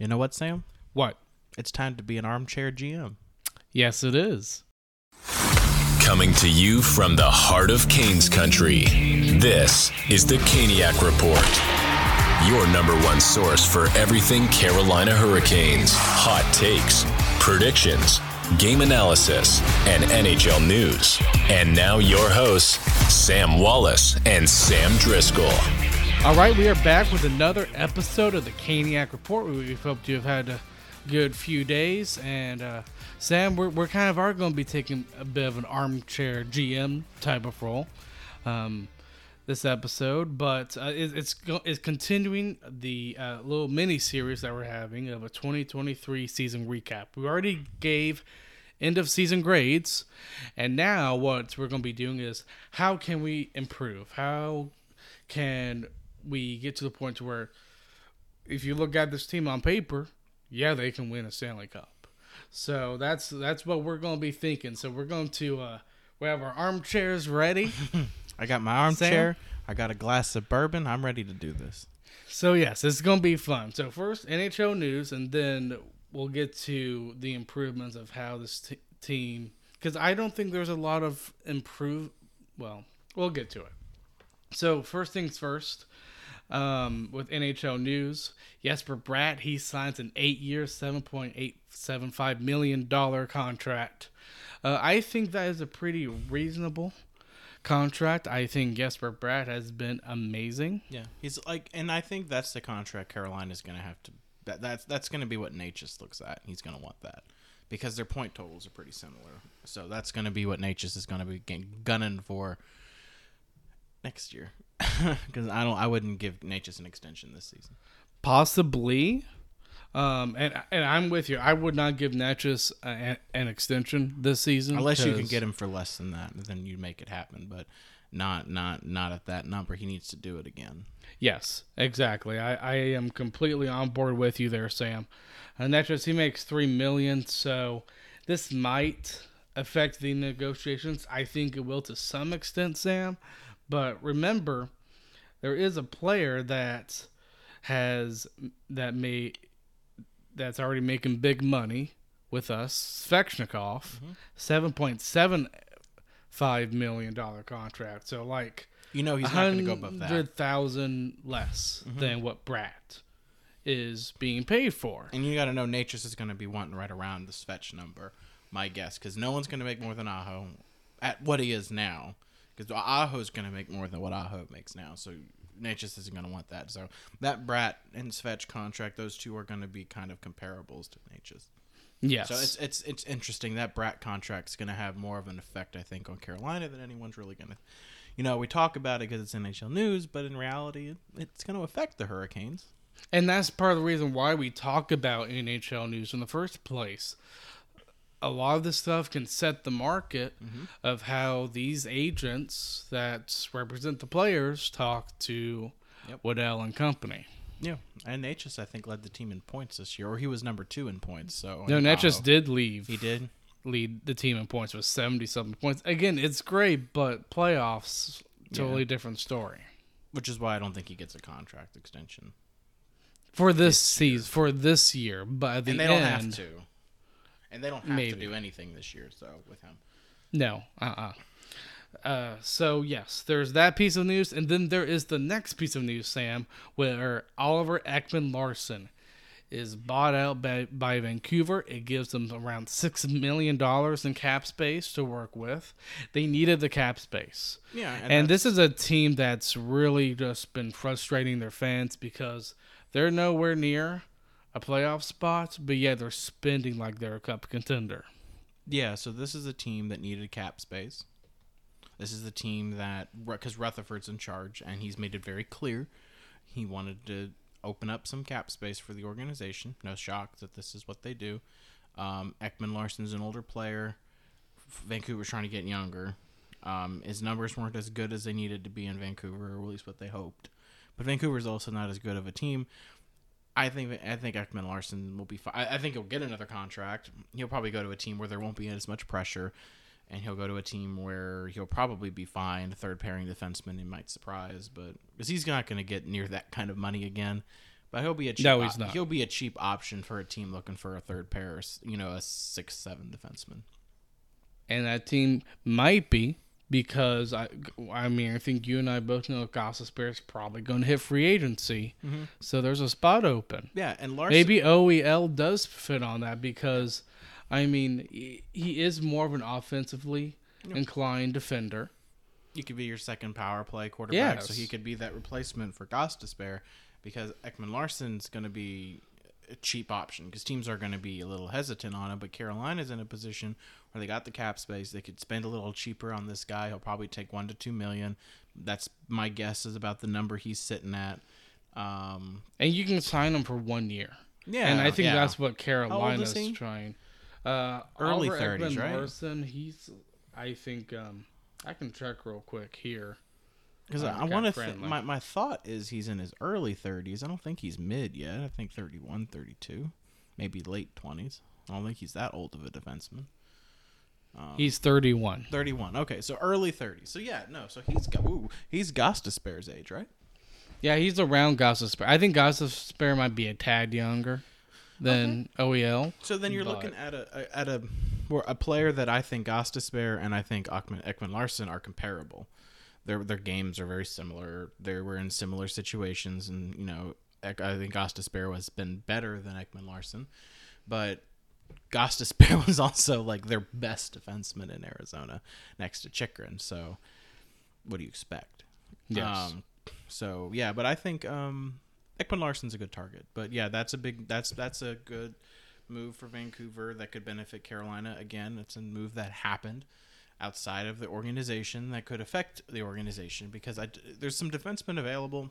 You know what, Sam? What? It's time to be an armchair GM. Yes, it is. Coming to you from the heart of Canes country, this is the Caniac Report. Your number one source for everything Carolina Hurricanes, hot takes, predictions, game analysis, and NHL news. And now your hosts, Sam Wallace and Sam Driscoll. All right, we are back with another episode of the Caniac Report. We hope you have had a good few days. And uh, Sam, we're, we're kind of are going to be taking a bit of an armchair GM type of role um, this episode, but uh, it, it's it's continuing the uh, little mini series that we're having of a 2023 season recap. We already gave end of season grades, and now what we're going to be doing is how can we improve? How can we get to the point to where if you look at this team on paper, yeah, they can win a Stanley Cup. So that's that's what we're going to be thinking. So we're going to uh, we have our armchairs ready. I got my armchair. I got a glass of bourbon. I'm ready to do this. so yes, it's going to be fun. So first NHL news, and then we'll get to the improvements of how this t- team. Because I don't think there's a lot of improve. Well, we'll get to it. So first things first, um, with NHL news, Jesper Bratt he signs an eight-year, seven point eight seven five million dollar contract. Uh, I think that is a pretty reasonable contract. I think Jesper Bratt has been amazing. Yeah, he's like, and I think that's the contract Carolina's going to have to. That, that's that's going to be what Necas looks at. He's going to want that because their point totals are pretty similar. So that's going to be what Necas is going to be gunning for next year. Because I don't, I wouldn't give Necas an extension this season. Possibly. Um, and and I'm with you. I would not give Necas a, an extension this season Unless you can get him for less than that, then you make it happen. But not not not at that number. He needs to do it again. Yes, exactly. I, I am completely on board with you there, Sam. Uh, Necas he makes three million, so this might affect the negotiations. I think it will to some extent, Sam. But remember, there is a player that has that may that's already making big money with us, Svechnikov, seven point seven five million dollar contract. So like You know he's not going to go above that. Mm-hmm. hundred thousand less than what Bratt is being paid for. And you got to know Necas is going to be wanting right around the Svetch number, my guess, because no one's going to make more than Aho at what he is now. Because Aho's going to make more than what Aho makes now, so Necas isn't going to want that. So that Bratt and Svetch contract, those two are going to be kind of comparables to Necas. Yes. So it's it's it's interesting that Bratt contract's going to have more of an effect, I think, on Carolina than anyone's really going to. You know, we talk about it because it's NHL news, but in reality, it's going to affect the Hurricanes. And that's part of the reason why we talk about NHL news in the first place. A lot of this stuff can set the market Mm-hmm. of how these agents that represent the players talk to Yep. Waddell and company. Yeah, and Necas I think led the team in points this year, or he was number two in points. So No, Necas did leave. He did. lead the team in points with 70 something points. Again, it's great, but playoffs, totally different story. which is why I don't think he gets a contract extension. For this season, for this year, but at the and they don't have to. And they don't have Maybe. to do anything this year. So with him, No, uh-uh. Uh, so yes, there's that piece of news, and then there is the next piece of news, Sam, where Oliver Ekman Larsson is bought out by, by Vancouver. It gives them around six million dollars in cap space to work with. They needed the cap space. yeah, And, this is a team that's really just been frustrating their fans because they're nowhere near a playoff spot, but yeah, they're spending like they're a cup contender. yeah. So this is a team that needed cap space. This is the team that because Rutherford's in charge, and he's made it very clear he wanted to open up some cap space for the organization. No shock that this is what they do. Um, Ekman Larsson's an older player. Vancouver's trying to get younger. Um, his numbers weren't as good as they needed to be in Vancouver, or at least what they hoped. But Vancouver's also not as good of a team. I think I think Ekman Larsson will be fine. I I think he'll get another contract. He'll probably go to a team where there won't be as much pressure, and he'll go to a team where he'll probably be fine. Third pairing defenseman, he might surprise, but because he's not going to get near that kind of money again. But he'll be a cheap No, he's not. He'll be a cheap option for a team looking for a third pair, you know, a six seven defenseman. and that team might be because I, I mean, I think you and I both know Gossip is probably going to hit free agency, mm-hmm. so there's a spot open. Yeah, and Larsson. Maybe OEL does fit on that because, I mean, he- is more of an offensively inclined defender. he could be your second power play quarterback, so he could be that replacement for Gostisbehere because Ekman Larsson's going to be a cheap option because teams are going to be a little hesitant on him. But Carolina's in a position where they got the cap space; they could spend a little cheaper on this guy. He'll probably take one to two million. That's my guess is about the number he's sitting at. Um, And you can sign him for one year. yeah, and I think yeah. that's what Carolina's trying. Uh, Early 30s, right? He's, I think, um, I can check real quick here. Because I want to. friendly. my my thought is he's in his early 30s. I don't think he's mid yet. I think 31, 32, maybe late 20s. I don't think he's that old of a defenseman. Um, he's 31. 31. Okay, so early 30s. So yeah, no. So he's got. Ooh, he's Gostisbehere's age, right? Yeah, he's around Gossip I think Gossip might be a tad younger than E OEL. So then you're But- looking at a, a at a a player that I think Gostisbehere and I think Ekman Larsson are comparable. Their their games are very similar. They were in similar situations, and you know, I think Gostisbehere has been better than Ekman Larsson, but Gostisbehere was also like their best defenseman in Arizona, next to Chychrun. So, what do you expect? Yes. Um, so yeah, but I think um, Ekman Larsson's a good target. But yeah, that's a big that's that's a good move for Vancouver that could benefit Carolina. Again, it's a move that happened outside of the organization that could affect the organization because I there's some defensemen available.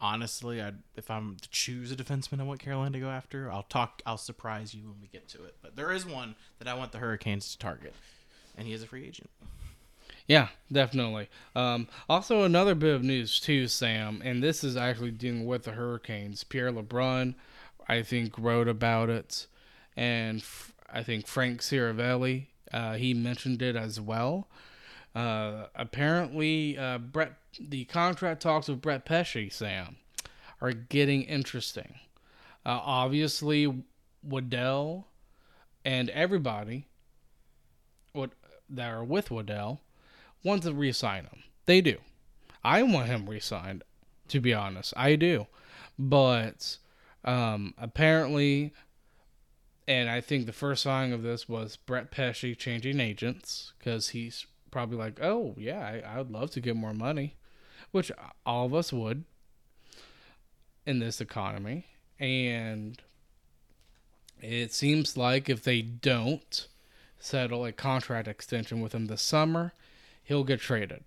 Honestly, I if I'm to choose a defenseman I want Carolina to go after, I'll talk. I'll surprise you when we get to it. But there is one that I want the Hurricanes to target, and he is a free agent. Yeah, definitely. Um, also, another bit of news too, Sam, and this is actually dealing with the Hurricanes. Pierre LeBrun, I think, wrote about it, and I think Frank Seravalli, uh, he mentioned it as well. Uh, apparently, uh, Brett, the contract talks with Brett Pesce, Sam, are getting interesting. Uh, obviously, Waddell and everybody, what that are with Waddell, want to re-sign him. They do. I want him re-signed. To be honest, I do. But um, apparently, and I think the first sign of this was Brett Pesce changing agents because he's probably like, "Oh yeah, I, I would love to get more money," which all of us would in this economy. And it seems like if they don't settle a contract extension with him this summer, he'll get traded.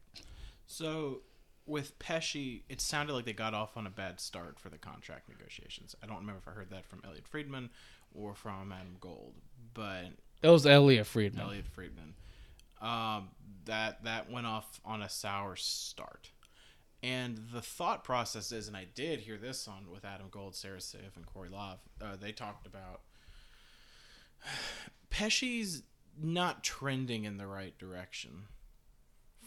So with Pesce, it sounded like they got off on a bad start for the contract negotiations. I don't remember if I heard that from Elliotte Friedman or from Adam Gold, but It was Elliotte Friedman. Elliotte Friedman. Um, that that went off on a sour start. And the thought process is, and I did hear this on with Adam Gold, Sarah Sif, and Corey Love. Uh, they talked about Pesce's not trending in the right direction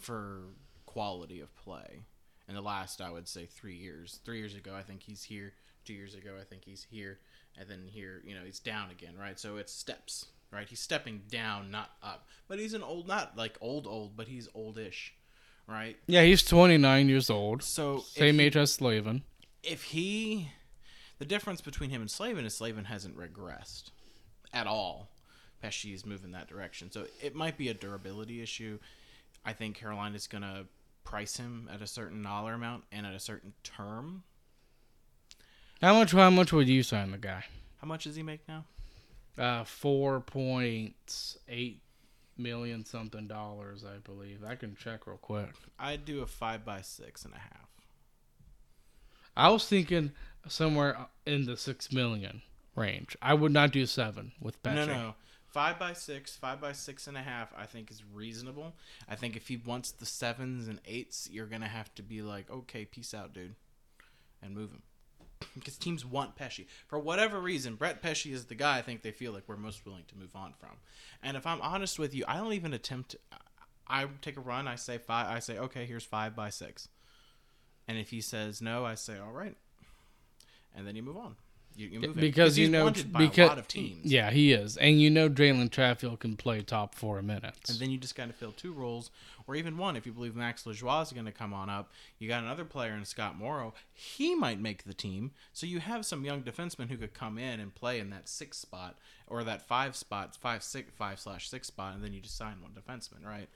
for quality of play. In the last, I would say, three years. Three years ago, I think he's here. Two years ago, I think he's here. And then here, you know, he's down again, right? So it's steps, right? He's stepping down, not up. But he's an old, not like old, old, but he's oldish, right? Yeah, he's 29 years old. So Same age as Slavin. if he, the difference between him and Slavin is Slavin hasn't regressed at all. Pesce is moving that direction. So it might be a durability issue. I think Carolina's going to price him at a certain dollar amount and at a certain term. How much? How much would you sign the guy? How much does he make now? Uh, four point eight million something dollars, I believe. I can check real quick. I'd do a five by six and a half. I was thinking somewhere in the six million range. I would not do seven with Pesce. No, no. Five by six, five by six and a half, I think is reasonable. I think if he wants the sevens and eights, you're gonna have to be like, okay, peace out, dude, and move him. Because teams want Pesce for whatever reason. Brett Pesce is the guy I think they feel like we're most willing to move on from. And if I'm honest with you, I don't even attempt. I take a run. I say five. I say okay. Here's five by six. And if he says no, I say all right. and then you move on. You, you move him. because you know because a lot of teams. yeah he is and you know Jalen Chatfield can play top four minutes And then you just kind of fill two roles, or even one if you believe Max Lajoie is going to come on up. You got another player in Scott Morrow. He might make the team. So you have some young defensemen who could come in and play in that six spot or that five spot, five six five slash six spot, and then you just sign one defenseman, right?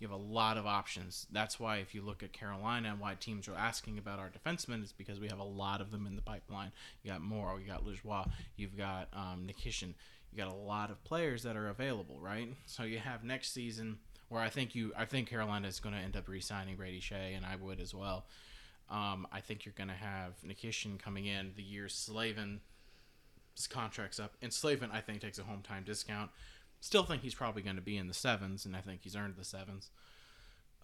You have a lot of options. That's why if you look at Carolina and why teams are asking about our defensemen is because we have a lot of them in the pipeline. You got Morrow, you got Lajoie, you've got um, Nikishin, you got a lot of players that are available, right? So you have next season where I think you, I think Carolina is going to end up re-signing Brady Skjei, and I would as well. Um, I think you're going to have Nikishin coming in the year Slavin. Contract's up, and Slavin I think takes a home time discount. Still think he's probably going to be in the sevens, and I think he's earned the sevens.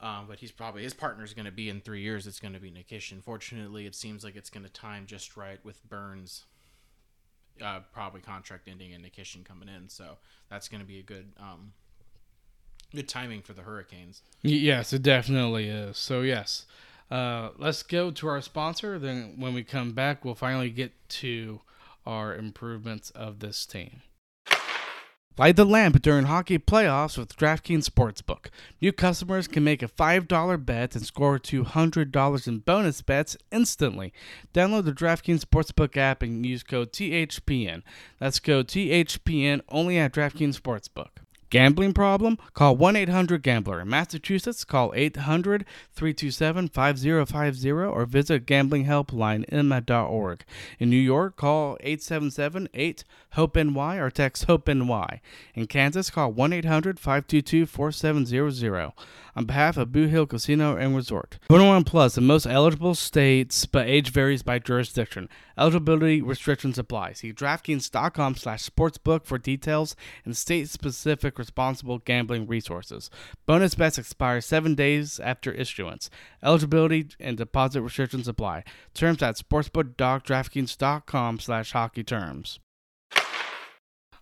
Um, but he's probably his partner's going to be in three years. It's going to be Nikishin. Fortunately, it seems like it's going to time just right with Burns uh, probably contract ending and Nikishin coming in. So that's going to be a good um, good timing for the Hurricanes. Yes, it definitely is. So yes, uh, let's go to our sponsor. Then when we come back, we'll finally get to our improvements of this team. Light the lamp during hockey playoffs with DraftKings Sportsbook. New customers can make a $5 bet and score $200 in bonus bets instantly. Download the DraftKings Sportsbook app and use code THPN. That's code THPN only at DraftKings Sportsbook. Gambling problem? Call 1 800 Gambler. In Massachusetts, call 800 327 5050 or visit gamblinghelplinema.org. In New York, call 877 8 HOPE NY or text HOPE NY. In Kansas, call 1 800 522 4700. On behalf of Boot Hill Casino and Resort, 21 plus in most eligible states, but age varies by jurisdiction. Eligibility restrictions apply. See DraftKings.com slash sportsbook for details and state-specific responsible gambling resources. Bonus bets expire seven days after issuance. Eligibility and deposit restrictions apply. Terms at sportsbook.draftkings.com slash hockey terms.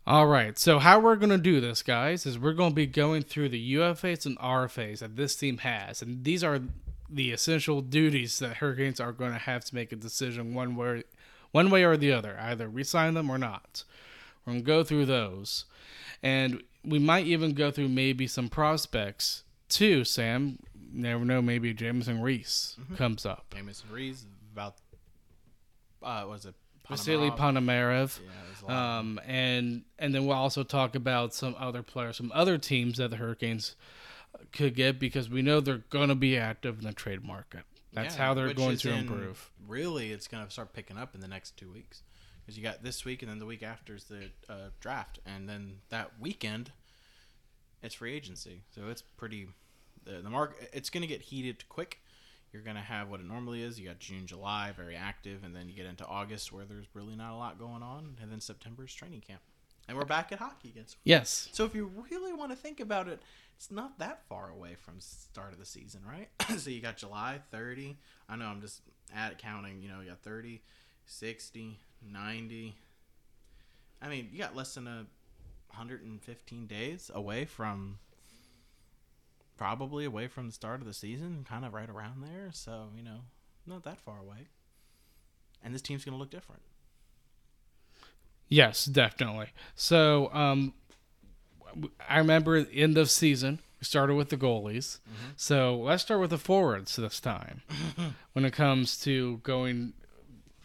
All right, so how we're going to do this, guys, is we're going to be going through the UFAs and RFAs that this team has. And these are the essential duties that Hurricanes are going to have to make a decision one way, one way or the other, either resign them or not. We're going to go through those. And we might even go through maybe some prospects too, Sam. Never know, maybe Jamieson Rees comes up. Jamieson Rees, about uh, was it Vasily? Ponomarev. Yeah, there's a lot. Um, and and then we'll also talk about some other players, some other teams that the Hurricanes could get because we know they're going to be active in the trade market. That's Yeah, how they're going to in- improve. Really, it's going to start picking up in the next two weeks because you got this week and then the week after is the uh, draft, and then that weekend it's free agency. So it's pretty the the mark. It's going to get heated quick. You're going to have what it normally is. You got June, July, very active, and then you get into August where there's really not a lot going on, and then September is training camp, and we're back at hockey again. So Yes. so if you really want to think about it, it's not that far away from start of the season, right? so you got July 30. I know I'm just at counting, you know, you got 30, 60, 90. I mean, you got less than a 115 days away from probably away from the start of the season, kind of right around there. So, you know, not that far away. And this team's going to look different. Yes, definitely. So, um, I remember end of season, we started with the goalies. So let's start with the forwards this time. when it comes to going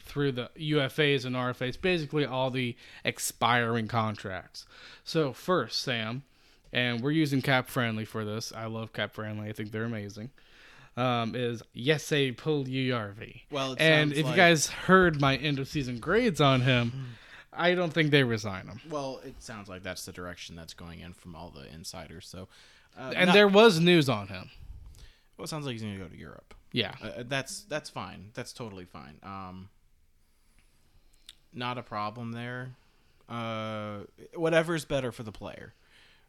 through the UFAs and RFAs, basically all the expiring contracts. So first, Sam, and we're using Cap Friendly for this. I love Cap Friendly. I think they're amazing. Um, is Jesse Puljujärvi. Well, and if like- you guys heard my end of season grades on him, I don't think they resign him. Well, it sounds like that's the direction that's going in from all the insiders. So, uh, And not- there was news on him. well, it sounds like he's going to go to Europe. Yeah. Uh, that's that's fine. That's totally fine. Um, not a problem there. Uh, whatever's better for the player,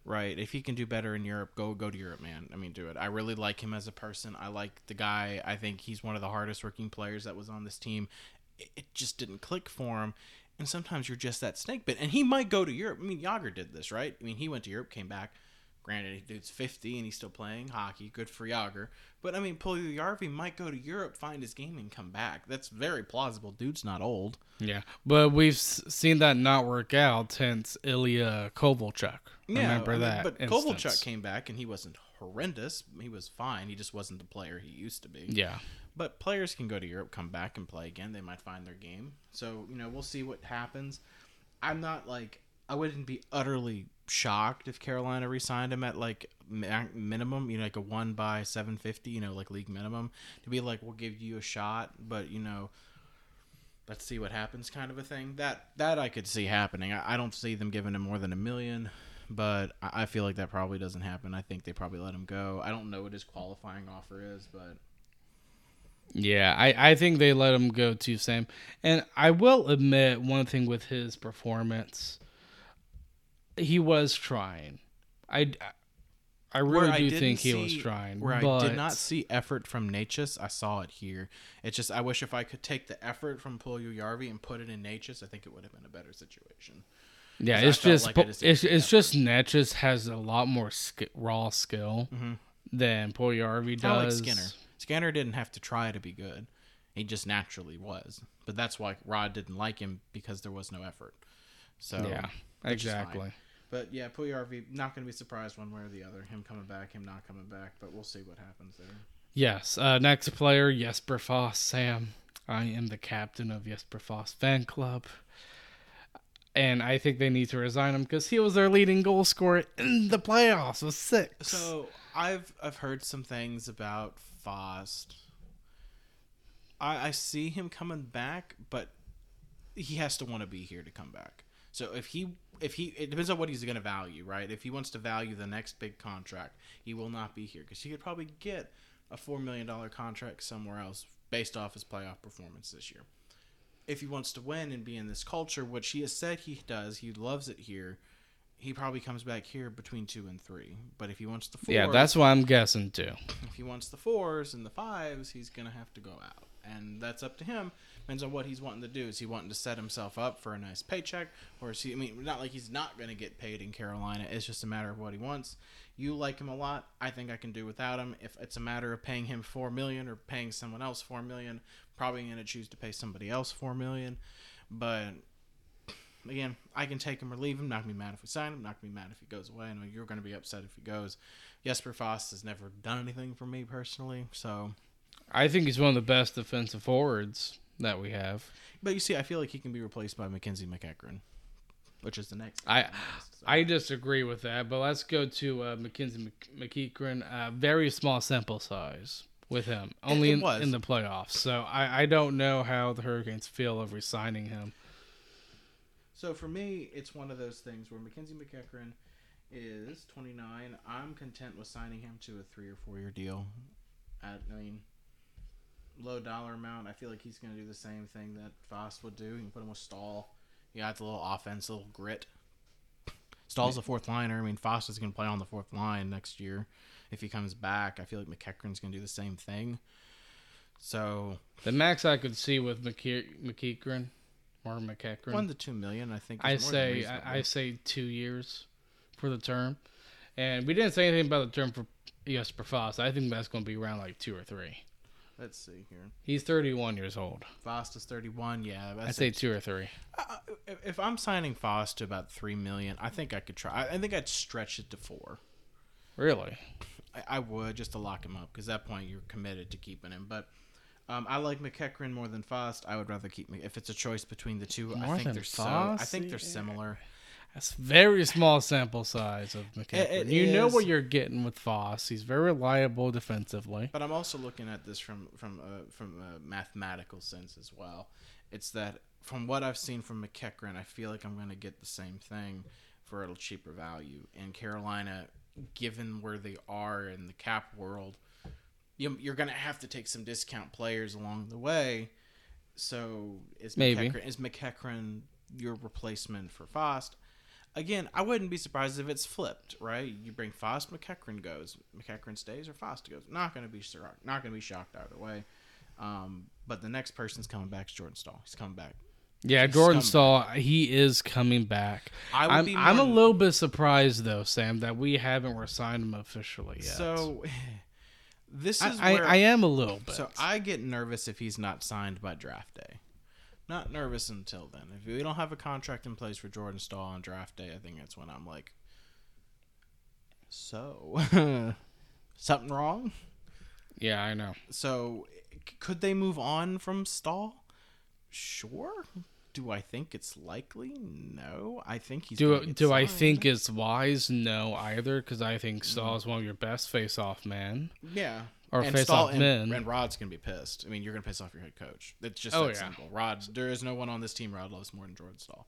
right? If he can do better in Europe, go go to Europe, man. I mean, do it. I really like him as a person. I like the guy. I think he's one of the hardest working players that was on this team. It, it just didn't click for him. And sometimes you're just that snake bit. And he might go to Europe. I mean, Jagr did this, right? I mean, he went to Europe, came back, Granted, dude's 50 and he's still playing hockey. Good for Jagr. But I mean, Puljujärvi might go to Europe, find his game, and come back. That's very plausible. Dude's not old. Yeah, but we've seen that not work out since Ilya Kovalchuk. Remember that? But instance. Kovalchuk came back and he wasn't horrendous. He was fine. He just wasn't the player he used to be. Yeah, But players can go to Europe, come back, and play again. They might find their game. So you know, we'll see what happens. I'm not like I wouldn't be utterly shocked if Carolina re-signed him at like minimum, you know, like a one by 750, you know, like league minimum, to be like, we'll give you a shot, but you know, let's see what happens, kind of a thing. That that I could see happening. I, I don't see them giving him more than a million. But I I feel like that probably doesn't happen. I think they probably let him go. I don't know what his qualifying offer is, but yeah. I I think they let him go too, Sam. And I will admit one thing with his performance, he was trying. I I really Where do didn't think he was trying. Where but I did not see effort from Necas, I saw it here. It's just I wish if I could take the effort from Puljujarvi and put it in Necas, I think it would have been a better situation. Yeah, it's just like I it's it's see just Necas has a lot more sk- raw skill mm-hmm. than Poyarvi Kind of like does. Skinner. Skinner didn't have to try to be good; he just naturally was. But that's why Rod didn't like him because there was no effort. So Yeah, exactly. But yeah, Puljujarvi not going to be surprised one way or the other. Him coming back, him not coming back. But we'll see what happens there. Yes. Uh, next player, Jesper Fast. Sam, I am the captain of Jesper Fast fan club, and I think they need to resign him because he was their leading goal scorer in the playoffs with six. So I've I've heard some things about Fast. I I see him coming back, but he has to want to be here to come back. So if he if he it depends on what he's going to value, right? If he wants to value the next big contract, he will not be here because he could probably get a four million dollar contract somewhere else based off his playoff performance this year. If he wants to win and be in this culture, which he has said he does, he loves it here. He probably comes back here between two and three. But if he wants the fours, yeah, that's what I'm guessing too. if he wants the fours and the fives, he's gonna have to go out, and that's up to him. Depends on what he's wanting to do. Is he wanting to set himself up for a nice paycheck, or is he? I mean, not like he's not gonna get paid in Carolina. It's just a matter of what he wants. You like him a lot. I think I can do without him. If it's a matter of paying him four million or paying someone else four million, probably gonna choose to pay somebody else four million. But again, I can take him or leave him. Not gonna be mad if we sign him. Not gonna be mad if he goes away. I know you're gonna be upset if he goes. Jesper Fast has never done anything for me personally, so. I think he's one of the best defensive forwards that we have. But you see, I feel like he can be replaced by Mackenzie MacEachern, which is the next. I list, so. I disagree with that, but let's go to uh, Mc- MacEachern. Uh, very small sample size with him, only in, in the playoffs. So I, I don't know how the Hurricanes feel of resigning him. So for me, it's one of those things where Mackenzie MacEachern is 29. I'm content with signing him to a three or four year deal. I mean, low dollar amount. I feel like he's going to do the same thing that Fast would do. You can put him with Staal. You got the little offense, a little grit. Staal's a fourth liner. I mean, Fast is going to play on the fourth line next year if he comes back. I feel like MacEachern's going to do the same thing. So The max I could see with McKe- MacEachern or MacEachern, one to two million, I think. I say. I, I say two years for the term, and we didn't say anything about the term for Jesper Fast. I think that's going to be around like two or three. Let's see here. He's 31 years old. Fast is 31. Yeah, I'd say two or three. Uh, if, if I'm signing Fast to about three million, I think I could try. I, I think I'd stretch it to four. Really? I, I would just to lock him up because at that point you're committed to keeping him. But um, I like MacEachern more than Fast. I would rather keep me if it's a choice between the two. I More think than they're so. I think they're Yeah. That's very small sample size of it you know what you're getting with Fast. He's very reliable defensively. But I'm also looking at this from from a, from a mathematical sense as well. It's that from what I've seen from MacEachern, I feel like I'm going to get the same thing for a cheaper value. In Carolina, given where they are in the cap world, you, you're going to have to take some discount players along the way. So is Maybe. MacEachern, is MacEachern your replacement for Fast? Again, I wouldn't be surprised if it's flipped, right? You bring Fast, MacEachern goes, MacEachern stays, or Fast goes. Not going to be shocked. Not going to be shocked either way. Um, but the next person's coming back is Jordan Staal. He's coming back. Yeah, Jordan Scumbag. Staal, he is coming back. I would I'm, be I'm a little bit surprised though, Sam, that we haven't resigned him officially yet. So this is I, where I, I am a little bit. So I get nervous if he's not signed by draft day. Not nervous until then. If we don't have a contract in place for Jordan Staal on draft day, I think that's when I'm like, so something wrong. yeah, I know. So could they move on from Staal? Sure. Do I think it's likely? No. I think he's. Do do I think it's wise? No, either, because I think Staal is one of your best face-off men. Yeah. Or and face Staal off and, men. and Rod's gonna be pissed. I mean, you're gonna piss off your head coach. It's just Oh, that yeah. simple. Rod, there is no one on this team Rod loves more than Jordan Staal.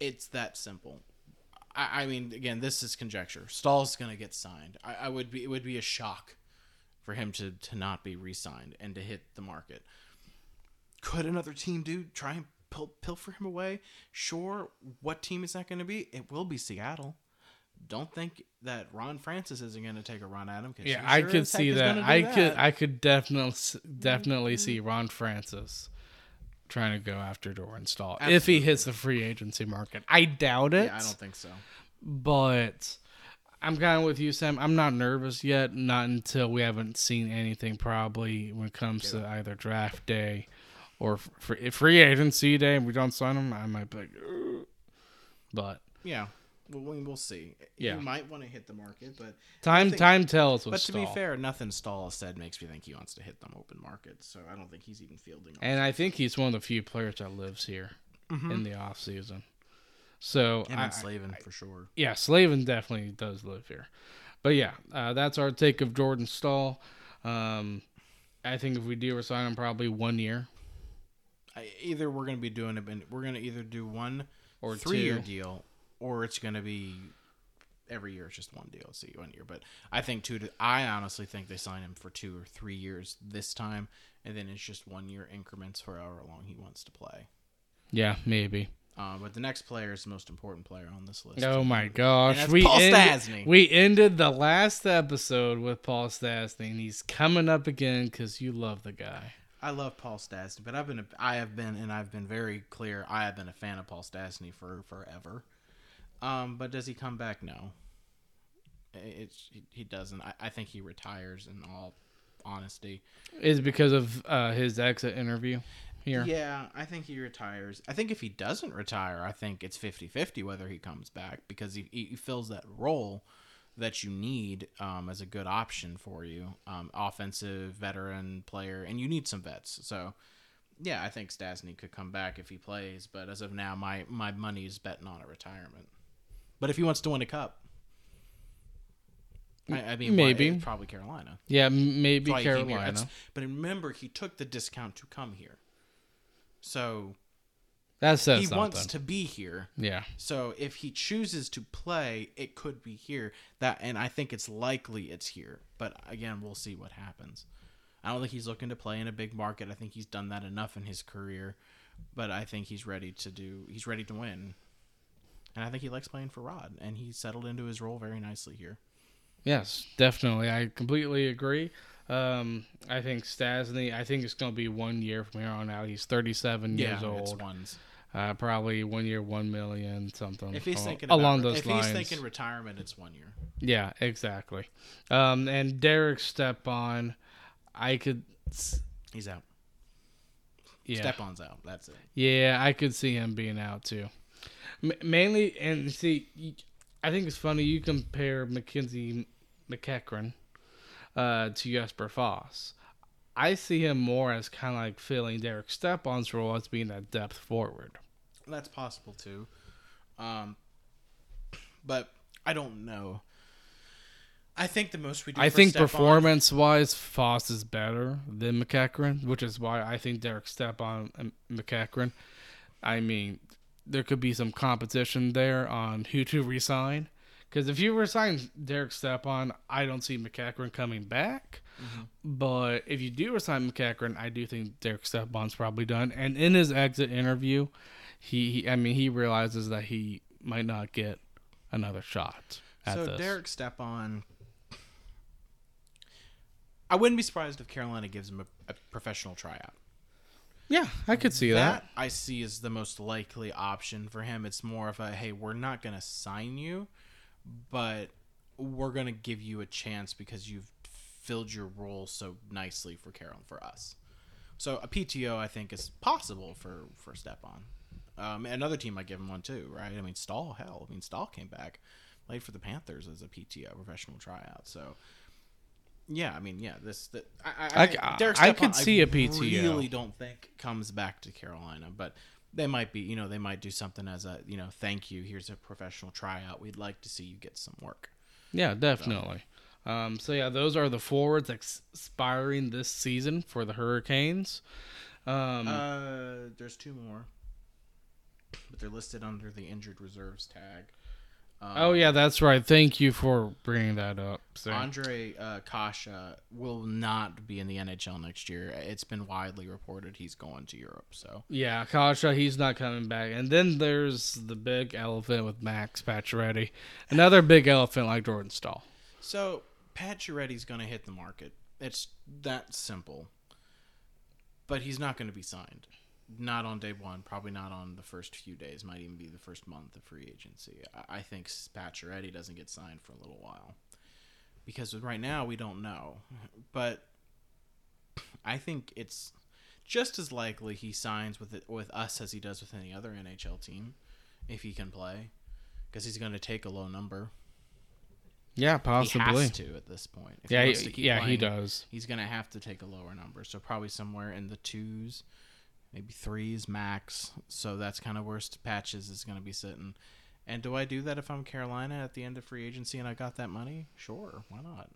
It's that simple. I, I mean, again, this is conjecture. Staal's gonna get signed. I, I would be. It would be a shock for him to to not be re-signed and to hit the market. Could another team do try and pil- pilfer him away? Sure. What team is that going to be? It will be Seattle. Don't think that Ron Francis isn't going to take a run at him. Yeah, he I sure could see that. I could that. I could definitely definitely see mm-hmm. Ron Francis trying to go after Jordan Staal if he hits the free agency market. I doubt it. Yeah, I don't think so. but I'm kind of with you, Sam. I'm not nervous yet. Not until we haven't seen anything. Probably when it comes to either draft day or free, free agency day. If we don't sign him, I might be like, "Ugh." but Yeah, well, we- we'll see. Yeah. you might want to hit the market, but time nothing- time tells. But to be fair, nothing Staal has said makes me think he wants to hit them open market. So I don't think he's even fielding. and I think he's one of the few players that lives here in the off season. So him I, and Slavin for sure. yeah, Slavin definitely does live here. But yeah, uh, that's our take of Jordan Staal. Um, I think if we do resign him, probably one year. I, either we're going to be doing it, and we're going to either do one Or or three year deal, or it's going to be every year. It's just one deal. See one year, but I think two. To, I honestly think they sign him for two or three years this time, and then it's just one year increments for however long he wants to play. Yeah, maybe. Uh, but the next player is the most important player on this list. Oh my gosh, that's we Paul ended, Stastny. we ended the last episode with Paul Stastny, and he's coming up again because you love the guy. I love Paul Stastny, but I've been, a, I have been, and I've been very clear. I have been a fan of Paul Stastny for forever. Um, but does he come back? No. It's he, he doesn't. I, I think he retires. In all honesty, Is because of uh, his exit interview here. yeah, I think he retires. I think if he doesn't retire, I think it's 50-50 whether he comes back because he, he fills that role that you need um, as a good option for you, um, offensive veteran player, and you need some vets. So, yeah, I think Stastny could come back if he plays, but as of now, my my money is betting on a retirement. But if he wants to win a cup, I, I mean, Maybe. why- probably Carolina. Yeah, maybe That's why he came here. Carolina. But remember, he took the discount to come here, so That says he something. wants to be here. yeah. So if he chooses to play, it could be here. That and I think it's likely it's here. But again, we'll see what happens. I don't think he's looking to play in a big market. I think he's done that enough in his career. But I think he's ready to do. He's ready to win. And I think he likes playing for Rod, and he settled into his role very nicely here. Yes, definitely. I completely agree. Um, I think Stastny. I think it's going to be one year from here on out. He's 37 years it's old. ones. Uh, probably one year, one million, something. If he's thinking along about, those if lines. he's thinking retirement, it's one year. yeah, exactly. Um, and Derek Stepan, I could. He's out. Yeah, Stepan's out. That's it. Yeah, I could see him being out too. M- mainly, and see, I think it's funny you compare Mackenzie MacEachern uh, to Jesper Fast. I see him more as kind of like filling Derek Stepan's role as being that depth forward. That's possible too. Um, but I don't know. I think the most we do. I think performance wise, Fast is better than MacEachern, which is why I think Derek Stepan and MacEachern. I mean, there could be some competition there on who to resign. Because if you resign Derek Stepan, I don't see MacEachern coming back. Mm-hmm. But if you do resign MacEachern, I do think Derek Stepan's probably done. And in his exit interview, he, he I mean, he realizes that he might not get another shot at So this. Derek Stepan. I wouldn't be surprised if Carolina gives him a, a professional tryout. Yeah, I could see that. that I see as the most likely option for him. It's more of a hey, we're not going to sign you, but we're going to give you a chance because you've filled your role so nicely for Carol for us. So a PTO I think is possible for for Stepan. Um, another team might give him one too, right? I mean, Staal, hell, I mean, Staal came back, played for the Panthers as a PTO professional tryout. So yeah, I mean, yeah, this that I, I- Derek I could see a PTO. Really don't think comes back to Carolina, but they might be. You know, they might do something as a you know, thank you. Here's a professional tryout. We'd like to see you get some work. Yeah, definitely. Um, so yeah, those are the forwards expiring this season for the Hurricanes. Um, Uh, there's two more, but they're listed under the injured reserves tag. Um, oh yeah, that's right. Thank you for bringing that up. So, Andre uh, Kase will not be in the NHL next year. It's been widely reported he's going to Europe. So yeah, Kase, he's not coming back. And then there's the big elephant with Max Pacioretty, another big elephant like Jordan Staal. So Pacioretty's going to hit the market. It's that simple. But he's not going to be signed. Not on day one. Probably not on the first few days. Might even be the first month of free agency. I, I think Pacioretty doesn't get signed for a little while because right now we don't know. But I think it's just as likely he signs with it, with us as he does with any other NHL team if he can play because he's going to take a low number. Yeah, He possibly. has to at this point. If Yeah, he- to keep yeah, he does. He's gonna have to take a lower number, so probably somewhere in the twos, maybe threes max. So that's kind of where st- patches is gonna be sitting. And do I do that if I'm Carolina at the end of free agency and I got that money? Sure, why not?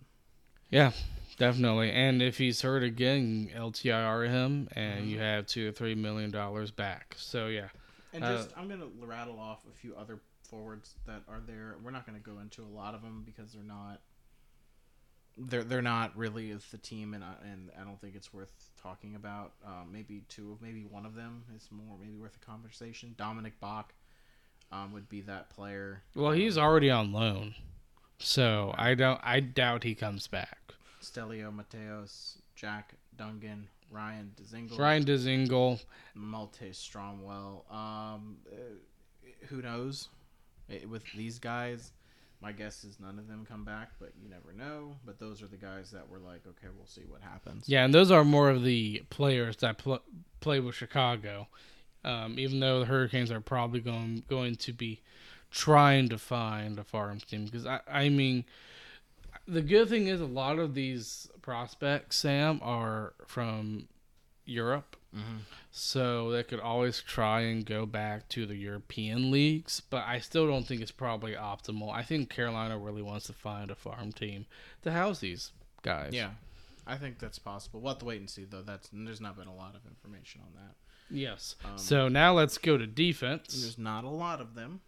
Yeah, definitely. And if he's hurt again, LTIR him, and you have two or three million dollars back. So yeah, And Uh, just I'm gonna rattle off a few other forwards that are there. We're not gonna go into a lot of them because they're not. They're they're not really of the team, and I, and I don't think it's worth talking about. Um, maybe two, of maybe one of them is more maybe worth a conversation. Dominik Bokk um, would be that player. well, he's already on loan, so I don't. I doubt he comes back. Stelio Mattheos, Jack Dungan, Ryan Dzingel, Ryan Dzingel, Malte Stromwall. Um, uh, who knows? Eh, With these guys, my guess is none of them come back, but you never know. But those are the guys that were like, okay, we'll see what happens. yeah, and those are more of the players that pl- play with Chicago. Um, even though the Hurricanes are probably going going to be trying to find a farm team, because I, I mean, the good thing is a lot of these prospects, Sam, are from Europe. So they could always try and go back to the European leagues, but I still don't think it's probably optimal. I think Carolina really wants to find a farm team to house these guys. Yeah, I think that's possible. We'll have to wait and see, though. That's there's not been a lot of information on that. Yes. Um, so now let's go to defense. There's not a lot of them.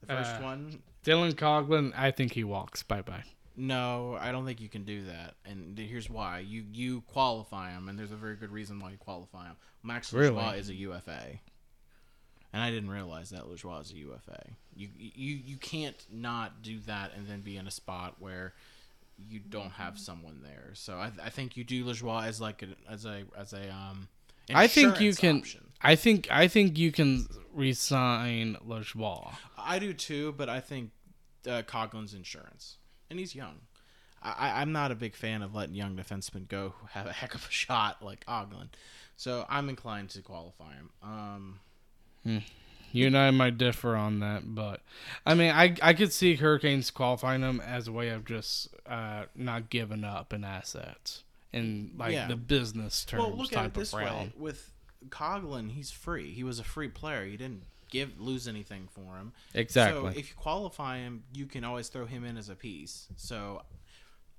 The first Uh, one, Dylan Coghlan, I think he walks. Bye bye. no, I don't think you can do that. And here's why: you you qualify him, and there's a very good reason why you qualify him. Max Really? Lajoie is a UFA, and I didn't realize that Lajoie is a UFA. You you you can't not do that and then be in a spot where you don't have someone there. So I, I think you do Lajoie as like a, as a as a um. I think you can. option. I think I think you can resign Lajoie. I do too, but I think uh, Coghlan's insurance, and he's young. I, I'm not a big fan of letting young defensemen go who have a heck of a shot like Coghlan, so I'm inclined to qualify him. Um, You and I might differ on that, but I mean, I I could see Hurricanes qualifying them as a way of just uh, not giving up in assets in like Yeah. the business terms well, look type at it this way: with Coghlan, he's free. He was a free player. You didn't give lose anything for him. Exactly. So if you qualify him, you can always throw him in as a piece. So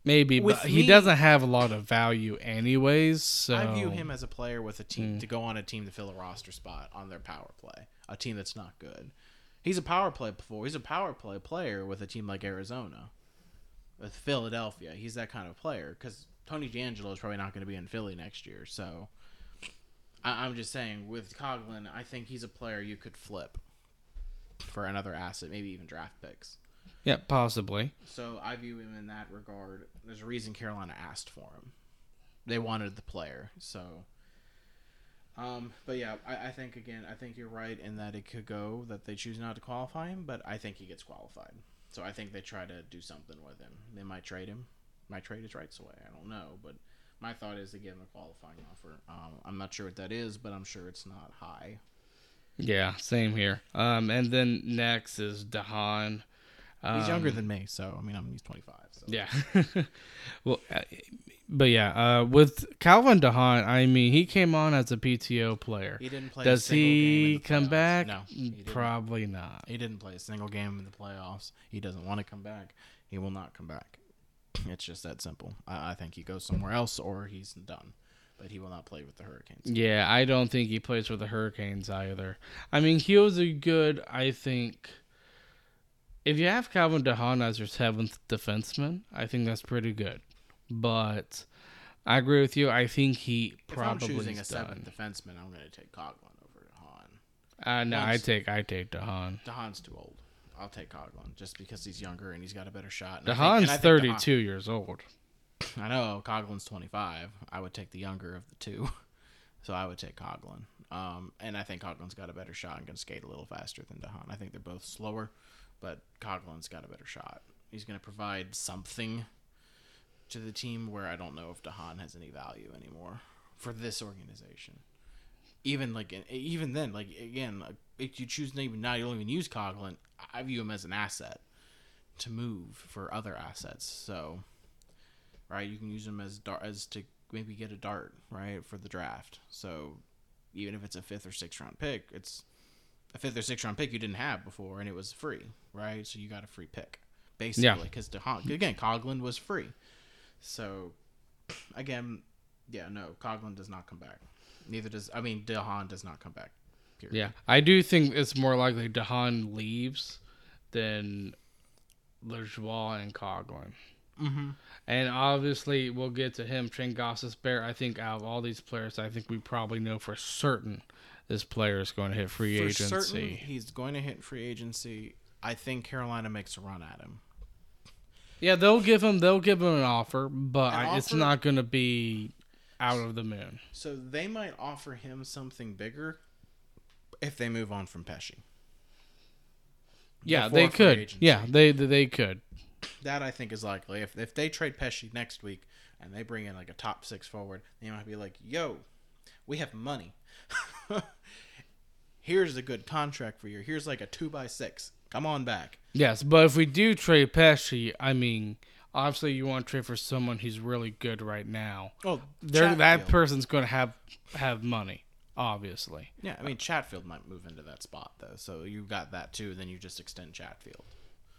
Maybe, with but he me- doesn't have a lot of value anyways. So I view him as a player with a Hmm. team to go on a team to fill a roster spot on their power play, a team that's not good. He's a power play before. He's a power play player with a team like Arizona, with Philadelphia. He's that kind of player because Tony DeAngelo is probably not going to be in Philly next year. So I, I'm just saying, with Coghlan, I think he's a player you could flip for another asset, maybe even draft picks. Yeah, possibly. So I view him in that regard. There's a reason Carolina asked for him. They wanted the player. So Um, but yeah, I, I think again, I think you're right in that it could go that they choose not to qualify him, but I think he gets qualified. So I think they try to do something with him. They might trade him, might trade his rights away. I don't know, but my thought is to give him a qualifying offer. Um, I'm not sure what that is, but I'm sure it's not high. Yeah, same here. Um, and then next is de Haan. He's younger Um, than me, so I mean, I'm he's 25. So. Yeah. well, uh, but yeah, uh, with Calvin de Haan, I mean, he came on as a PTO player. He didn't play. a Does single game in he come back? No. Probably not. He didn't play a single game in the playoffs. He doesn't want to come back. He will not come back. It's just that simple. I, I think he goes somewhere else or he's done. But he will not play with the Hurricanes. Yeah, I don't think he plays with the Hurricanes either. I mean, he was a good, I think. If you have Calvin de Haan as your seventh defenseman, I think that's pretty good. But I agree with you. I think he If I'm probably choosing a seventh done. defenseman, I'm going to take Coghlan over Hahn. Uh, no, I take I take de Haan. DeHaan's too old. I'll take Coghlan just because he's younger and he's got a better shot. And de Haan's think 32 years old. I know Coghlan's 25. I would take the younger of the two. So I would take Coghlan. Um, and I think Coghlan's got a better shot and can skate a little faster than de Haan. I think they're both slower, but Coghlan's got a better shot. He's going to provide something to the team where I don't know if de Haan has any value anymore for this organization. Even like even then, like again, if you choose even not you don't even use Coghlan, I view him as an asset to move for other assets. So, right, you can use him as dar- as to maybe get a dart right for the draft. So, even if it's a fifth or sixth round pick, it's a fifth or sixth round pick you didn't have before, and it was free, right? So you got a free pick, basically, because again, Coghlan was free. So, again, yeah, no, Coghlan does not come back. Neither does I mean de Haan does not come back. Period. Yeah, I do think it's more likely de Haan leaves than Lajoie and Coghlan. Mm-hmm. And obviously, we'll get to him. Trent Bear. I think out of all these players, I think we probably know for certain this player is going to hit free For agency. certain, he's going to hit free agency. I think Carolina makes a run at him. Yeah, they'll give him. They'll give him an offer, but An I- it's offer? not going to be out of the moon. So they might offer him something bigger if they move on from Pesce. Yeah, Before they could. agency. Yeah, they they could. That I think is likely. If if they trade Pesce next week and they bring in like a top six forward, they might be like, "Yo, we have money. Here's a good contract for you. Here's like a two by six. Come on back." Yes, but if we do trade Pesce, I mean, obviously you want to trade for someone who's really good right now. Oh, They're, that person's going to have have money, obviously. Yeah, I mean Chatfield might move into that spot though, so you got that too. Then you just extend Chatfield,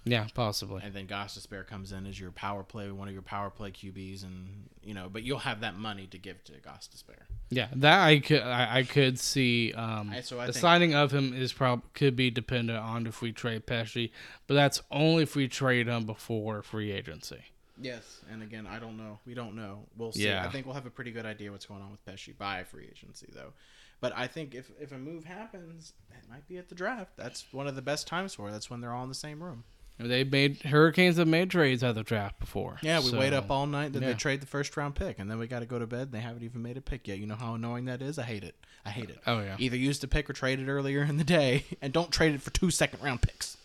Yeah, possibly. and then Gostisbehere comes in as your power play, one of your power play QBs, and you know, but you'll have that money to give to Gostisbehere. Yeah, that I could I, I could see. Um, I- so I the think- signing of him is prob could be dependent on if we trade Pesce, but that's only if we trade him before free agency. Yes, and again, I don't know. We don't know. We'll see. Yeah. I think we'll have a pretty good idea what's going on with Pesce by free agency, though. But I think if if a move happens, it might be at the draft. That's one of the best times for it. That's when they're all in the same room. They made Hurricanes have made trades at the draft before. Yeah, we so- wait up all night, then yeah. they trade the first round pick, and then we got to go to bed. And they haven't even made a pick yet. You know how annoying that is. I hate it. I hate it. Oh yeah, Either use the pick or trade it earlier in the day, and don't trade it for two second round picks.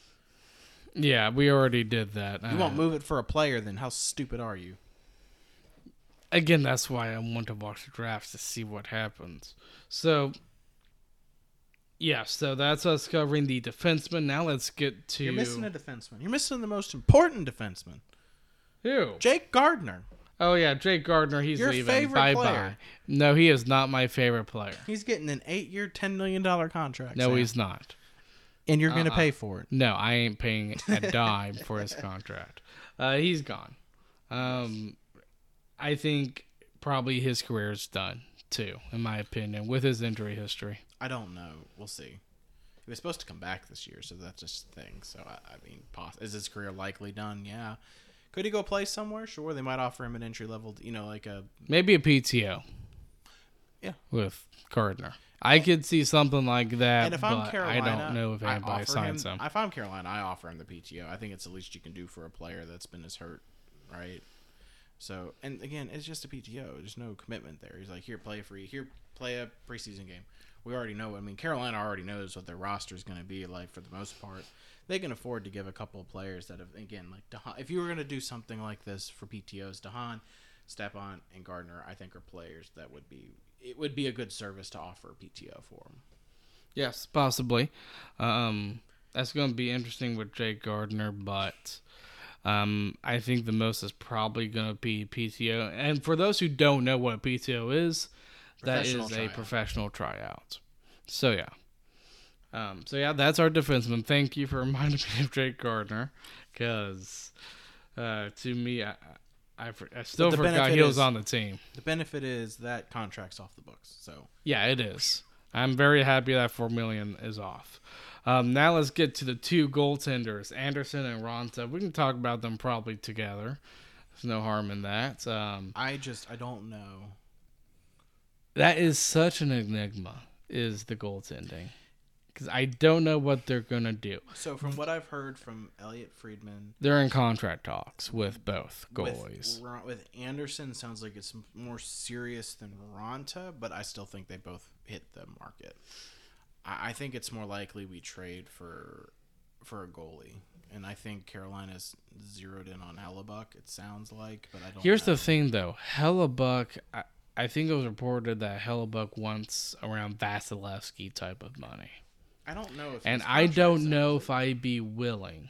yeah. We already did that. You Uh, won't move it for a player, then how stupid are you? again, that's why I want to watch the drafts to see what happens. So, yeah, so that's us covering the defenseman. Now let's get to You're missing a defenseman. You're missing the most important defenseman, who? Jake Gardner. Oh yeah, Jake Gardner. He's Your leaving. favorite bye player. bye. No, he is not my favorite player. He's getting an eight-year, ten million dollar contract. No, Sam. he's not. and you're going to Uh-uh. pay for it. No, I ain't paying a dime for his contract. Uh, he's gone. Um, I think probably his career is done too, in my opinion, with his injury history. I don't know. We'll see. He was supposed to come back this year, so that's just the thing. So I, I mean, poss- is his career likely done? Yeah. Could he go play somewhere? Sure. They might offer him an entry level, you know, like a Maybe a PTO. Yeah. With Gardner. I could see something like that, And if I'm Carolina, I don't know if anybody signs him, him. If I'm Carolina, I offer him the PTO. I think it's the least you can do for a player that's been as hurt, right? So, and again, it's just a PTO. There's no commitment there. He's like, here, play a free, here, play a preseason game. We already know. I mean, Carolina already knows what their roster is going to be like for the most part. They can afford to give a couple of players that have, again, like de Haan. If you were going to do something like this for PTOs, de Haan, Stepan, and Gardner, I think are players that would be. It would be a good service to offer PTO for them. Yes, possibly. Um, that's going to be interesting with Jake Gardner, but um, I think the most is probably going to be PTO. And for those who don't know what PTO is, that is Professional a professional tryout. So yeah. Um, so yeah, that's our defenseman. Thank you for reminding me of Jake Gardner, because uh, to me, I, I, I still forgot he was is- on the team. The benefit is that contract's off the books. So Yeah, it is. I'm very happy that four million is off. Um, now let's get to the two goaltenders, Anderson and Raanta. We can talk about them probably together. There's no harm in that. Um, I just I don't know. That is such an enigma. Is the goaltending? Because I don't know what they're gonna do. So from what I've heard from Elliotte Friedman, They're in contract talks with both goalies. With, with Anderson, sounds like it's more serious than Raanta, but I still think they both hit the market. I, I think it's more likely we trade for for a goalie, and I think Carolina's zeroed in on Hellebuyck. It sounds like, but I don't. Here's know. the thing, though. Hellebuyck, I, I think it was reported that Hellebuyck wants around Vasilevskiy type of money. I don't know if. and I don't know if I'd be willing.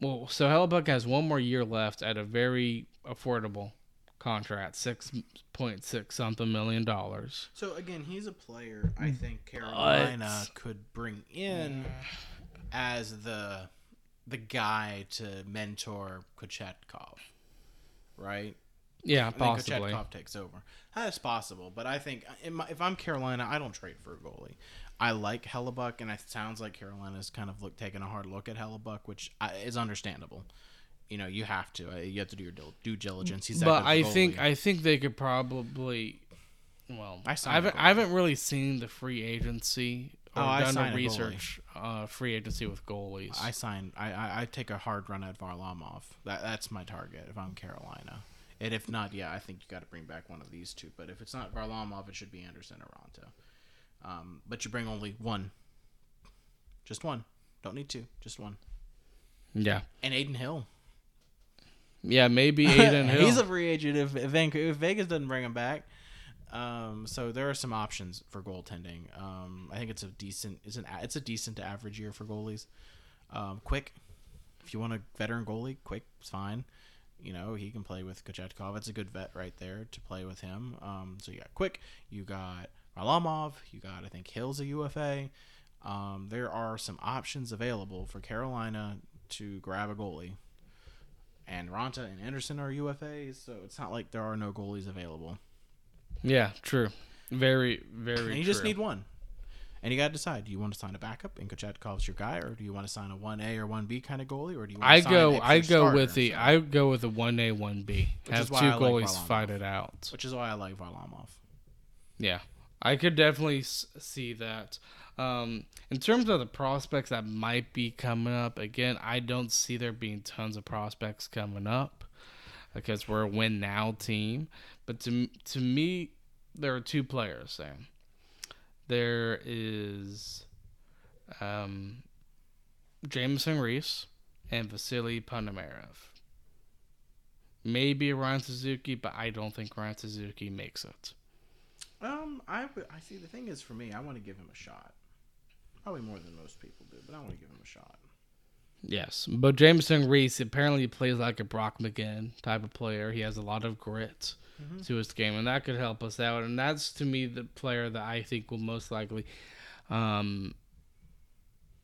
Well, so Hellebuyck has one more year left at a very affordable contract, six point six something million dollars. So again, he's a player I mm. think Carolina could bring in as the the guy to mentor Kochetkov, right? Yeah, think possibly. Kochetkov takes over. That's possible, but I think in my, if I'm Carolina, I don't trade for a goalie. I like Hellebuyck, and it sounds like Carolina's kind of look taking a hard look at Hellebuyck, which I, is understandable. You know, you have to. Uh, You have to do your due diligence. He's But good of a I think. I think they could probably. Well, I I, haven't. I haven't really seen the free agency or Oh, done signed a a research uh, free agency with goalies. I sign. I, I I take a hard run at Varlamov. That that's my target if I'm Carolina. And if not, yeah, I think you got to bring back one of these two. But if it's not Varlamov, it should be Anderson or Raanta. Um, but you bring only one. Just one. Don't need two. Just one. yeah, And Adin Hill. yeah, maybe Adin Hill. He's a free agent if, if, Vancouver, if Vegas doesn't bring him back. Um, so there are some options for goaltending. Um, I think it's a decent. It's an it's a decent to average year for goalies. Um, quick, if you want a veteran goalie, quick, it's fine. You know he can play with Kochetkov. It's a good vet right there to play with him. Um, so you got quick. You got Varlamov. You got I think Hill's a UFA. Um, there are some options available for Carolina to grab a goalie and Raanta and Anderson are UFAs, so it's not like there are no goalies available. yeah, true. Very, very. And you just need one. And you got to decide: do you want to sign a backup and Kochetkov's your guy, or do you want to sign a one A or one B kind of goalie, or do you? Want I go. I go with the. I go with the one A, one B. Have why two I goalies Varlamov. fight it out. which is why I like Varlamov. Yeah, I could definitely see that. Um, in terms of the prospects that might be coming up, again, I don't see there being tons of prospects coming up because we're a win now team. But to to me, there are two players there. There is um, Jamieson Rees and Vasily Ponomarev. Maybe Ryan Suzuki, but I don't think Ryan Suzuki makes it. Um, I I see. The thing is, for me, I want to give him a shot. Probably more than most people do, but I want to give him a shot. Yes, but Jamieson Rees apparently plays like a Brock McGinn type of player. He has a lot of grit to his game, and that could help us out. And that's to me the player that I think will most likely um,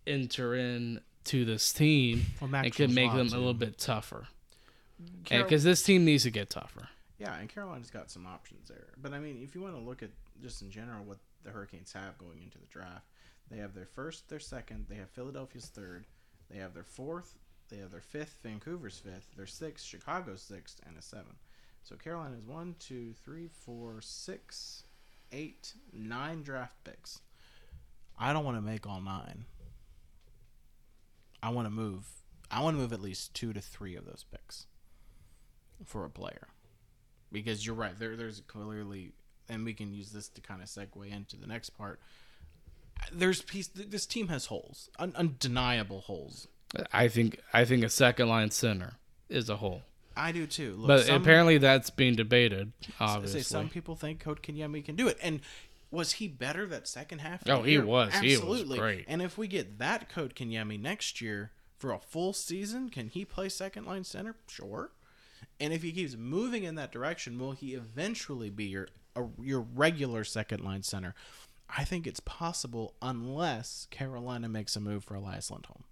enter in to this team Well, and could make them a little bit tougher. Carol- Because this team needs to get tougher. Yeah, and Carolina's got some options there. But I mean, if you want to look at just in general what the Hurricanes have going into the draft, they have their first, their second, they have Philadelphia's third, they have their fourth, they have their fifth, Vancouver's fifth, their sixth, Chicago's sixth, and a seven. So Carolina is one, two, three, four, six, eight, nine draft picks. I don't want to make all nine. I want to move. I want to move at least two to three of those picks. for a player because you're right. There, there's clearly, and we can use this to kind of segue into the next part. There's piece. This team has holes, un- undeniable holes. I think I think a second line center is a hole. I do too. Look, But some- apparently that's being debated. Obviously, say some people think Kotkaniemi can do it, and was he better that second half? Oh, he year? was. He was Absolutely. great. And if we get that Kotkaniemi next year for a full season, can he play second line center? Sure. And if he keeps moving in that direction, will he eventually be your a, your regular second line center? I think it's possible unless Carolina makes a move for Elias Lindholm.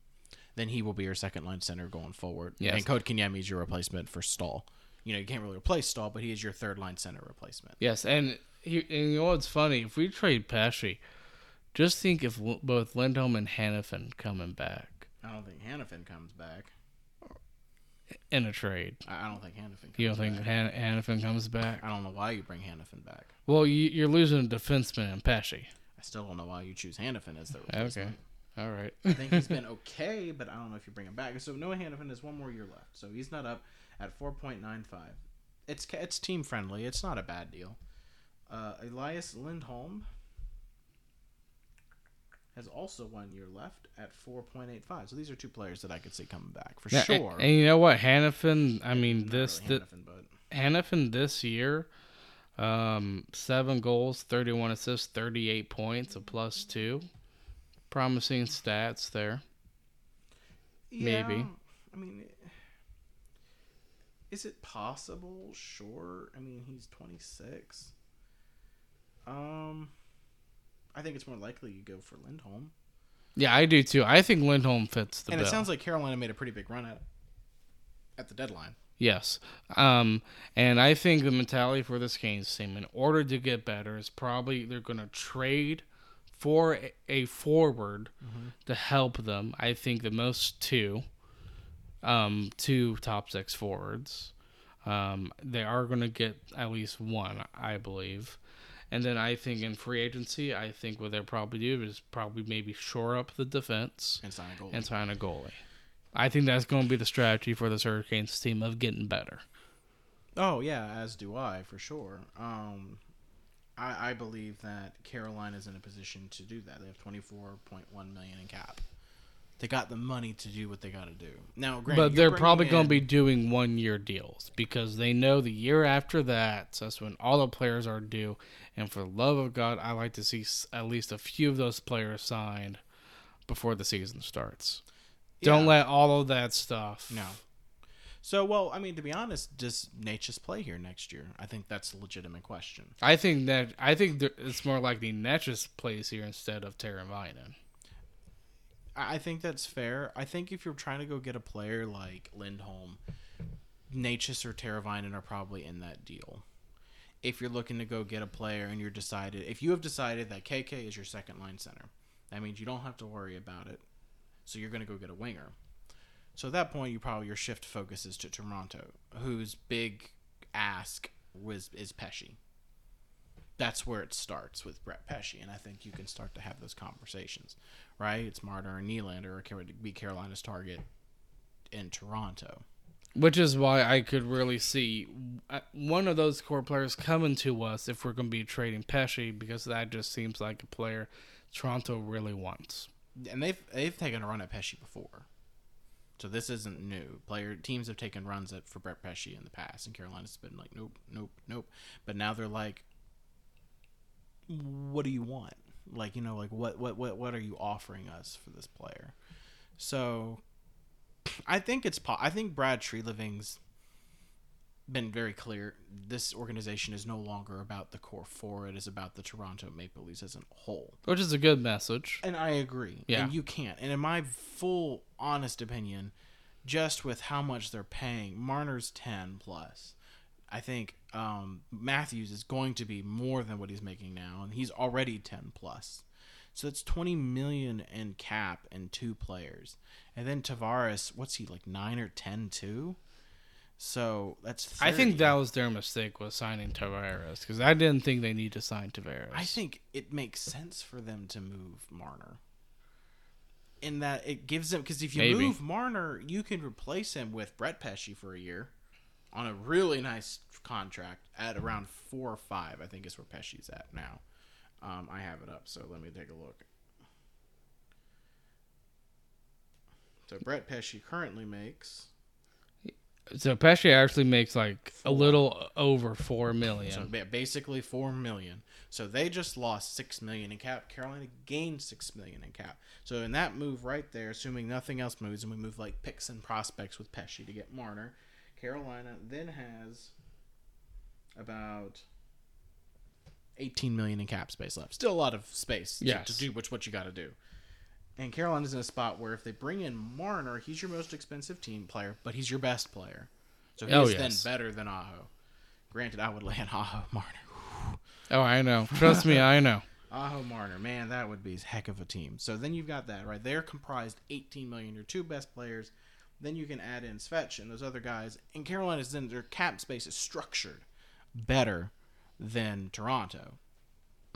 Then he will be your second line center going forward. Yes. And Kotkaniemi is your replacement for Staal. You know, you can't really replace Staal, but he is your third line center replacement. yes, and, he, and you know what's funny? If we trade Pesce, just think if both Lindholm and Hanifin coming back I don't think Hanifin comes back. In a trade. I don't think Hanifin comes You don't think back. Han- Hanifin comes back? I don't know why you bring Hanifin back. Well, you, you're losing a defenseman in Pesce. I still don't know why you choose Hanifin as the Okay, all right. I think he's been okay, but I don't know if you bring him back. So Noah Hanifin has one more year left, so he's not up at 4.95. It's it's team friendly. It's not a bad deal. Uh, Elias Lindholm has also one year left at 4.85. So these are two players that I could see coming back for Yeah, sure. And, you know what, Hanifin? I mean, this really the, Hanifin, but Hanifin this year, um, seven goals, thirty-one assists, thirty-eight points, a plus two. Promising stats there. Maybe. I mean, is it possible? Sure. I mean, he's 26. Um, I think it's more likely you go for Lindholm. Yeah, I do too. I think Lindholm fits the and bill. it sounds like Carolina made a pretty big run at at the deadline. Yes. Um, and I think the mentality for this Canes team, in order to get better, is probably they're going to trade for a, forward to help them. I think the most two, um, two top six forwards. Um, they are going to get at least one, I believe. And then I think in free agency, I think what they'll probably do is probably maybe shore up the defense And sign a goal. and sign a goalie. I think that's going to be the strategy for this Hurricanes team of getting better. Oh yeah, as do I for sure. Um, I, I believe that Carolina is in a position to do that. They have twenty four point one million in cap. They got the money to do what they got to do. Now, granted, But they're probably going to be doing one year deals because they know the year after that, that's when all the players are due. And for the love of God, I like to see at least a few of those players signed before the season starts. Don't let all of that stuff. No. So, well, I mean, to be honest, does Necas play here next year? I think that's a legitimate question. I think that I think there, it's more likely Necas plays here instead of Teravainen. I think that's fair. I think if you're trying to go get a player like Lindholm, Necas or Teravainen are probably in that deal. If you're looking to go get a player and you're decided, if you have decided that KK is your second line center, that means you don't have to worry about it. So you're going to go get a winger. So at that point, you probably your shift focuses to Toronto, whose big ask was is Pesce. That's where it starts with Brett Pesce, and I think you can start to have those conversations, right? It's Marner and Nylander, or can be Carolina's target in Toronto? Which is why I could really see uh, one of those core players coming to us if we're going to be trading Pesce because that just seems like a player Toronto really wants. And they've they've taken a run at Pesce before, so this isn't new. Player teams have taken runs at for Brett Pesce in the past, and Carolina's been like, nope, nope, nope. But now they're like, what do you want? Like you know, like what what what what are you offering us for this player? So, I think it's po- I think Brad Treliving's been very clear. This organization is no longer about the core four; it is about the Toronto Maple Leafs as a whole. Which is a good message. And I agree. Yeah. And you can't. And in my full honest opinion, just with how much they're paying, Marner's ten plus. I think um, Matthews is going to be more than what he's making now, and he's already ten plus. So it's twenty million in cap and two players, and then Tavares, what's he like nine or ten too? So that's 30. I think that was their mistake was signing Tavares because I didn't think they need to sign Tavares. I think it makes sense for them to move Marner. In that it gives them because if you Maybe. move Marner, you can replace him with Brett Pesce for a year on a really nice contract at around four or five. I think is where Pesce's at now. Um, I have it up, so let me take a look. So Brett Pesce currently makes So Pesce actually makes like a little over four million. so basically four million. So they just lost six million in cap. Carolina gained six million in cap. So in that move right there, assuming nothing else moves, and we move like picks and prospects with Pesce to get Marner, Carolina then has about eighteen million in cap space left. Still a lot of space to- Yes. to, do which what you got to do. And Carolina's in a spot where if they bring in Marner, he's your most expensive team player, but he's your best player. So he's Oh, then better than Aho. Granted, I would land Aho Marner. oh, I know. Trust me, I know. Aho Marner, man, that would be a heck of a team. So then you've got that, right? They're comprised 18 million, your two best players. Then you can add in Svetch and those other guys. And Carolina's then their cap space is structured better than Toronto.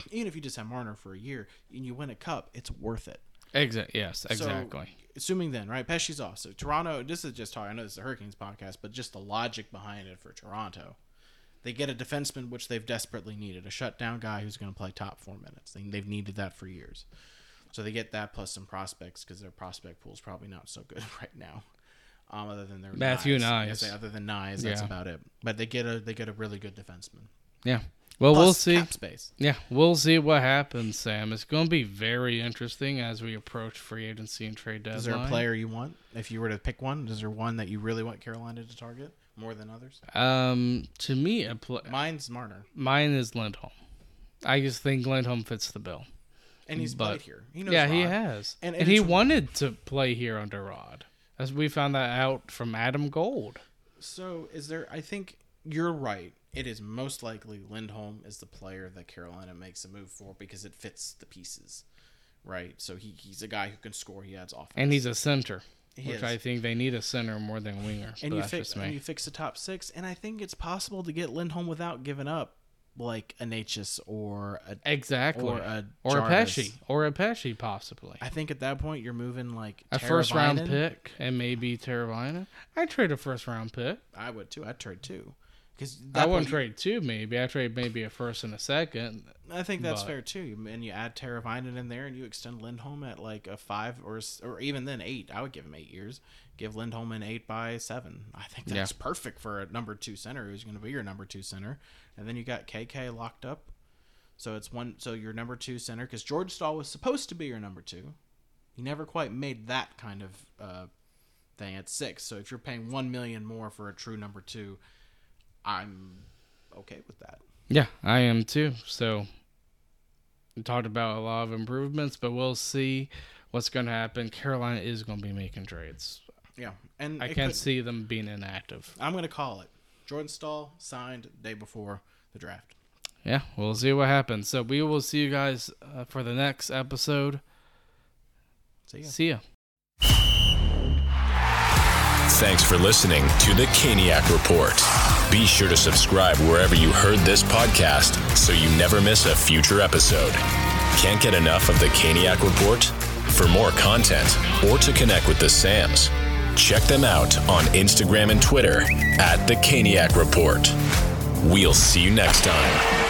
Even if you just have Marner for a year and you win a cup, it's worth it. Exactly. Yes. So, Exactly. assuming then, right? Pesce's off. So Toronto, this is just talk. I know this is a Hurricanes podcast, but just the logic behind it for Toronto. They get a defenseman, which they've desperately needed, a shutdown guy who's going to play top four minutes. They, they've needed that for years. So they get that plus some prospects because their prospect pool is probably not so good right now. Um, other than their Matthew Knies. Other than Knies, that's Yeah. about it. But they get a they get a really good defenseman. yeah. Well, Plus we'll see. space. Yeah, we'll see what happens, Sam. It's going to be very interesting as we approach free agency and trade deadline. Is there a player you want? If you were to pick one, is there one that you really want Carolina to target more than others? Um, to me, a pl- Mine's Marner. mine is Lindholm. I just think Lindholm fits the bill. and he's But- played here. He knows yeah, he has, And- and, and he wanted to play here under Rod, as we found that out from Adam Gold. So is there? I think you're right. It is most likely Lindholm is the player that Carolina makes a move for because it fits the pieces, right? So he, he's a guy who can score. He adds offense, And he's a center, He which is. I think they need a center more than a winger. and you that's fix just and you fix the top six. And I think it's possible to get Lindholm without giving up like a Necas or a exactly. or a or a. Pesce, or a Pesce possibly. I think at that point you're moving like A first round pick and maybe Teravainen. I'd trade a first round pick. I would too. I'd trade two. Because I wouldn't trade two, maybe. I trade maybe a first and a second. I think that's but- fair too. And you add Teravainen in there, and you extend Lindholm at like a five or or even then eight. I would give him eight years. Give Lindholm an eight by seven. I think Yeah. that's perfect for a number two center who's going to be your number two center. And then you got KK locked up, so it's one. So your number two center because George Staal was supposed to be your number two. He never quite made that kind of uh, thing at six. So if you're paying one million more for a true number two, I'm okay with that. Yeah, I am too. So we talked about a lot of improvements, but we'll see what's going to happen. Carolina is going to be making trades. Yeah, and I can't could- see them being inactive. I'm going to call it. Jordan Staal signed day before the draft. Yeah, we'll see what happens. So we will see you guys uh, for the next episode. See ya. See ya. Thanks for listening to the Caniac Report. Be sure to subscribe wherever you heard this podcast so you never miss a future episode. Can't get enough of the Caniac Report? For more content or to connect with the Sams, check them out on Instagram and Twitter at the Caniac Report. We'll see you next time.